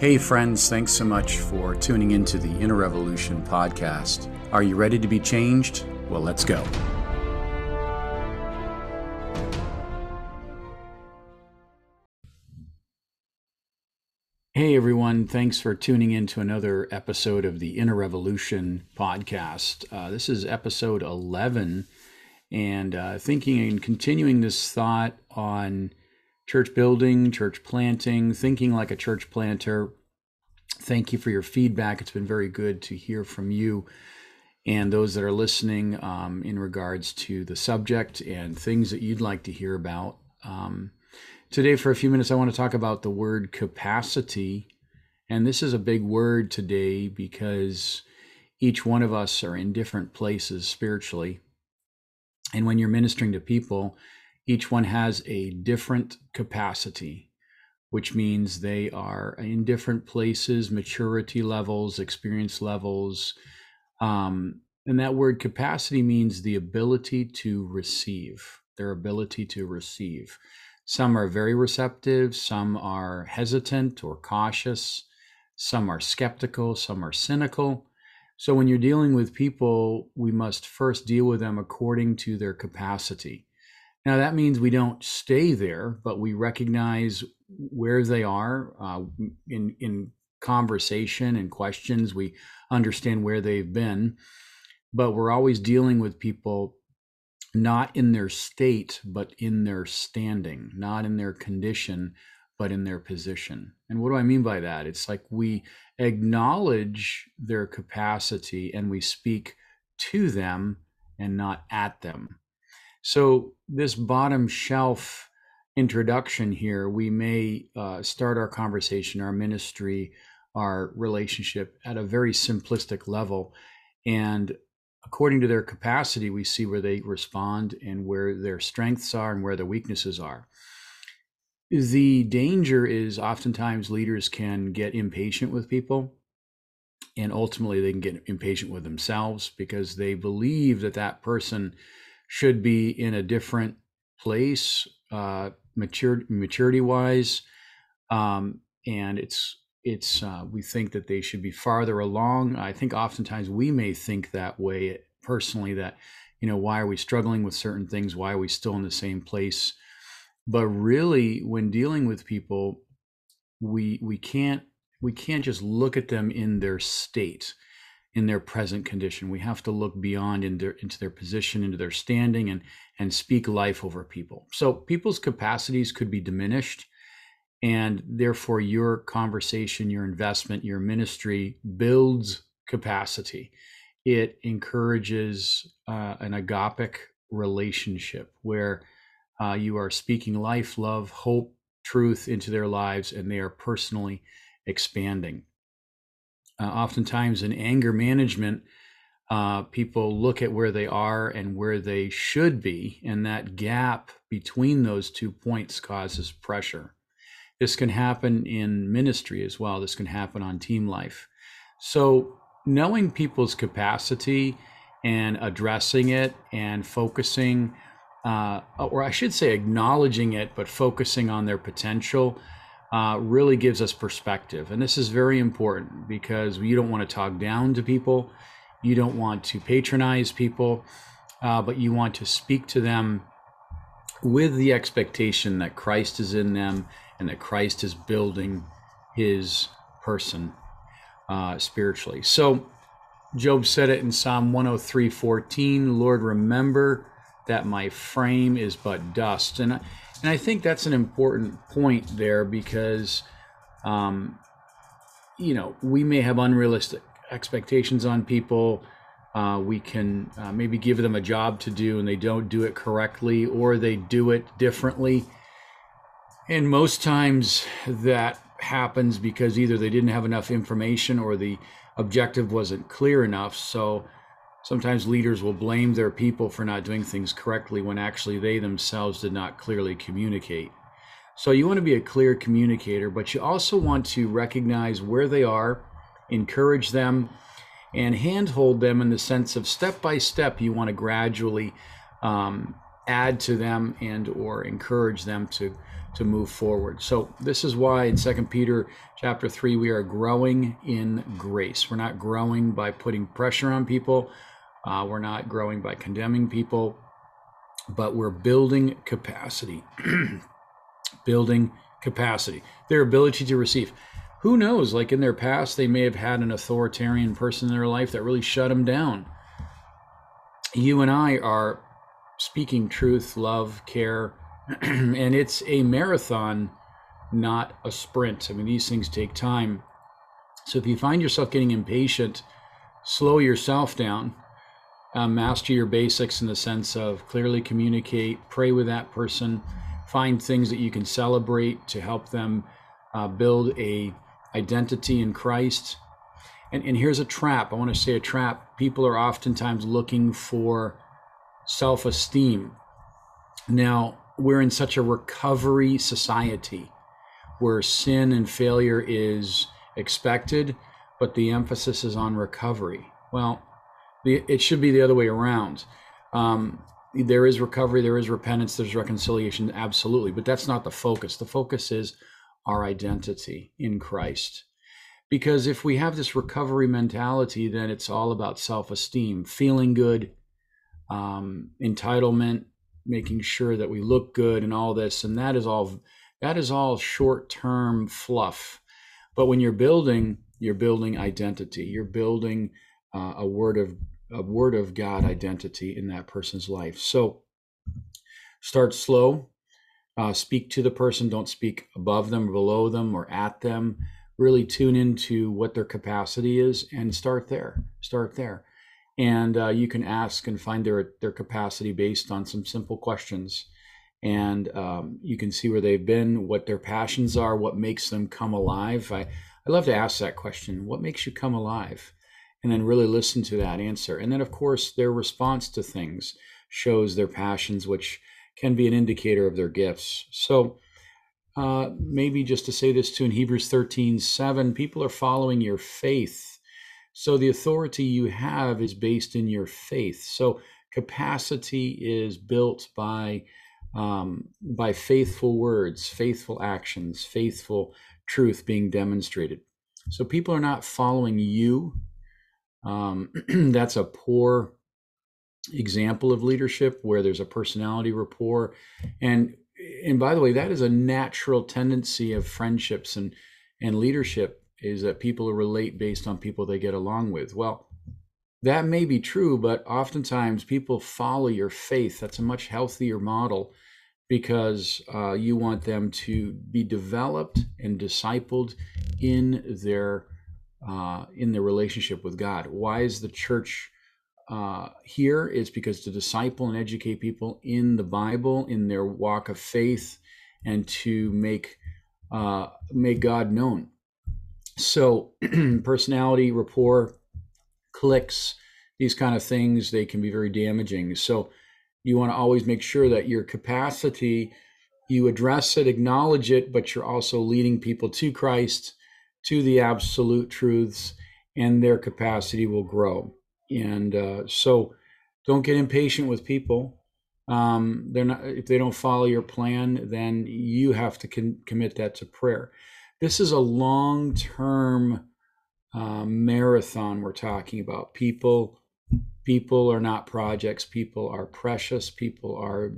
Hey, friends, thanks so much for tuning into the Inner Revolution podcast. Are you ready to be changed? Well, let's go. Hey, everyone, thanks for tuning in to another episode of the Inner Revolution podcast. Uh, this is episode 11, and uh, thinking and continuing this thought on church building, church planting, thinking like a church planter. Thank you for your feedback. It's been very good to hear from you and those that are listening um, in regards to the subject and things that you'd like to hear about. Um, today, for a few minutes, I want to talk about the word capacity. And this is a big word today because each one of us are in different places spiritually. And when you're ministering to people, each one has a different capacity, which means they are in different places, maturity levels, experience levels. Um, and that word capacity means the ability to receive, their ability to receive. Some are very receptive, some are hesitant or cautious, some are skeptical, some are cynical. So, when you're dealing with people, we must first deal with them according to their capacity. Now, that means we don't stay there, but we recognize where they are uh, in, in conversation and questions. We understand where they've been, but we're always dealing with people not in their state, but in their standing, not in their condition, but in their position. And what do I mean by that? It's like we acknowledge their capacity and we speak to them and not at them. So, this bottom shelf introduction here, we may uh, start our conversation, our ministry, our relationship at a very simplistic level. And according to their capacity, we see where they respond and where their strengths are and where their weaknesses are. The danger is oftentimes leaders can get impatient with people and ultimately they can get impatient with themselves because they believe that that person should be in a different place, uh, mature, maturity wise, um, and it's it's uh, we think that they should be farther along. I think oftentimes we may think that way personally. That you know why are we struggling with certain things? Why are we still in the same place? But really, when dealing with people, we we can't we can't just look at them in their state in their present condition. We have to look beyond into, into their position, into their standing, and and speak life over people. So people's capacities could be diminished, and therefore your conversation, your investment, your ministry builds capacity. It encourages uh, an agapic relationship where uh, you are speaking life, love, hope, truth into their lives, and they are personally expanding uh, oftentimes in anger management, uh, people look at where they are and where they should be, and that gap between those two points causes pressure. This can happen in ministry as well. This can happen on team life. So, knowing people's capacity and addressing it and focusing, uh, or I should say, acknowledging it, but focusing on their potential uh, really gives us perspective. And this is very important because you don't want to talk down to people, you don't want to patronize people, uh, but you want to speak to them with the expectation that Christ is in them and that Christ is building his person uh, spiritually. So, Job said it in Psalm 103 14, Lord, remember that my frame is but dust. And and I think that's an important point there because, um, you know, we may have unrealistic expectations on people. Uh, we can uh, maybe give them a job to do and they don't do it correctly or they do it differently. And most times that happens because either they didn't have enough information or the objective wasn't clear enough. So Sometimes leaders will blame their people for not doing things correctly when actually they themselves did not clearly communicate. So you want to be a clear communicator, but you also want to recognize where they are, encourage them, and handhold them in the sense of step by step, you want to gradually um, add to them and or encourage them to to move forward. So this is why in Second Peter chapter 3 we are growing in grace. We're not growing by putting pressure on people. Uh, we're not growing by condemning people, but we're building capacity. building capacity, their ability to receive. Who knows? Like in their past, they may have had an authoritarian person in their life that really shut them down. You and I are speaking truth, love, care, and it's a marathon, not a sprint. I mean, these things take time. So if you find yourself getting impatient, slow yourself down, uh, master your basics in the sense of clearly communicate, pray with that person, find things that you can celebrate to help them uh, build a identity in Christ. And, and here's a trap. I want to say a trap. People are oftentimes looking for self esteem. Now, we're in such a recovery society where sin and failure is expected, but the emphasis is on recovery. Well, the, it should be the other way around. Um, there is recovery, there is repentance, there's reconciliation, absolutely, but that's not the focus. The focus is our identity in Christ. Because if we have this recovery mentality, then it's all about self esteem, feeling good, um, entitlement, making sure that we look good, and all this. And that is all that is all short term fluff. But when you're building, you're building identity. You're building uh, a word of a word of God identity in that person's life. So start slow. Uh, speak to the person. Don't speak above them, below them, or at them. Really tune into what their capacity is and start there. Start there and uh, you can ask and find their their capacity based on some simple questions. And um, you can see where they've been what their passions are what makes them come alive. I, I love to ask that question what makes you come alive? And then really listen to that answer. And then of course their response to things shows their passions which can be an indicator of their gifts. So uh, maybe just to say this too in hebrews 13 7 people are following your faith so the authority you have is based in your faith. So capacity is built by um, by faithful words, faithful actions, faithful truth being demonstrated. So people are not following you. Um, that's a poor example of leadership where there's a personality rapport, and and by the way, that is a natural tendency of friendships and and leadership is that people relate based on people they get along with. Well, that may be true, but oftentimes people follow your faith. That's a much healthier model because uh, you want them to be developed and discipled in their uh, in their relationship with God. Why is the church uh, here? Is because to disciple and educate people in the Bible, in their walk of faith, and to make uh, make God known. So, personality, rapport, clicks, these kind of things, they can be very damaging. So, you want to always make sure that your capacity, you address it, acknowledge it, but you're also leading people to Christ, to the absolute truths, and their capacity will grow. And uh, so, don't get impatient with people. Um, they're not if they don't follow your plan, then you have to con- commit that to prayer this is a long term uh, marathon we're talking about. People, people are not projects. People are precious. People are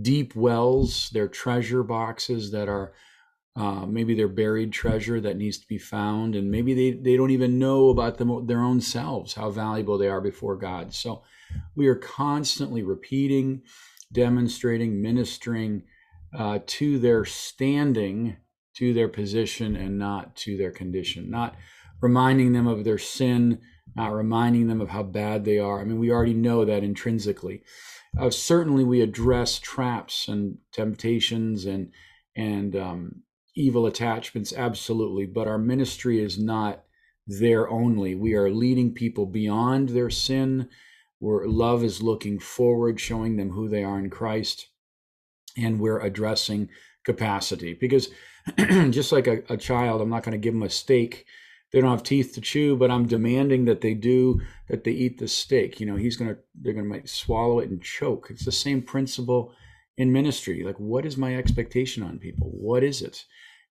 deep wells. They're treasure boxes that are uh, maybe they're buried treasure that needs to be found, and maybe they, they don't even know about them, their own selves, how valuable they are before God. So we are constantly repeating, demonstrating, ministering uh, to their standing to their position and not to their condition, not reminding them of their sin, not reminding them of how bad they are. I mean, we already know that intrinsically. Uh, certainly, we address traps and temptations and and um, evil attachments, absolutely. But our ministry is not there only. We are leading people beyond their sin. Where love is looking forward, showing them who they are in Christ, and we're addressing capacity because just like a, a child, I'm not going to give them a steak they don't have teeth to chew, but I'm demanding that they do that they eat the steak. You know, he's gonna they're gonna might swallow it and choke. It's the same principle in ministry. Like, what is my expectation on people? What is it?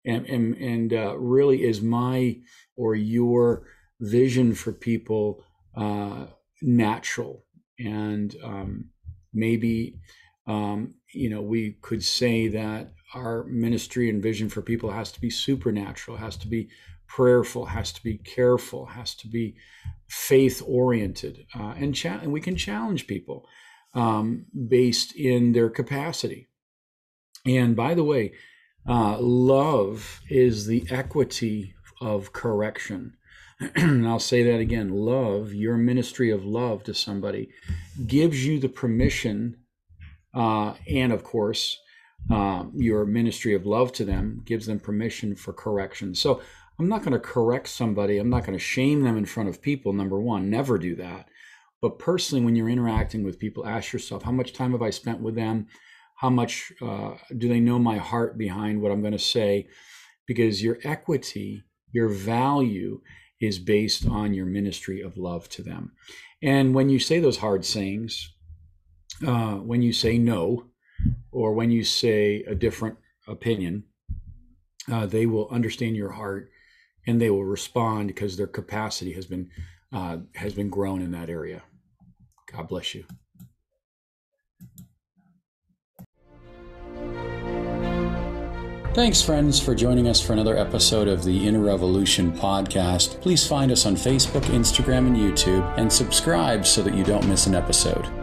And and and uh, really, is my or your vision for people uh, natural? And um, maybe um, you know we could say that our ministry and vision for people has to be supernatural, has to be prayerful, has to be careful, has to be faith oriented, uh, and, cha- and we can challenge people um, based in their capacity. And by the way, uh, love is the equity of correction. and I'll say that again love, your ministry of love to somebody, gives you the permission, uh, and of course, uh, your ministry of love to them gives them permission for correction. So I'm not going to correct somebody. I'm not going to shame them in front of people. Number one, never do that. But personally, when you're interacting with people, ask yourself, how much time have I spent with them? How much uh, do they know my heart behind what I'm going to say? Because your equity, your value is based on your ministry of love to them. And when you say those hard sayings, uh, when you say no, or when you say a different opinion, uh, they will understand your heart and they will respond because their capacity has been uh, has been grown in that area. God bless you. Thanks, friends, for joining us for another episode of the Inner Revolution podcast. Please find us on Facebook, Instagram, and YouTube, and subscribe so that you don't miss an episode.